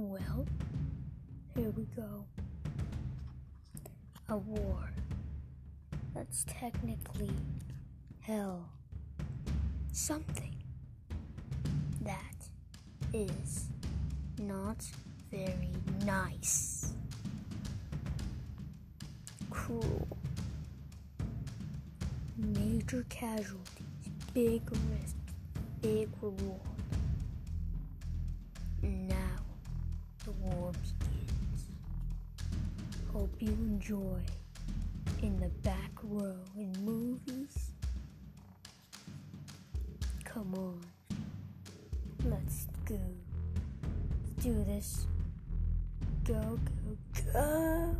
Well, here we go. A war. That's technically hell. Something that is not very nice. Cruel. Major casualties, big risk, big reward. Hope you enjoy in the back row in movies. Come on, let's go. Let's do this. Go, go, go.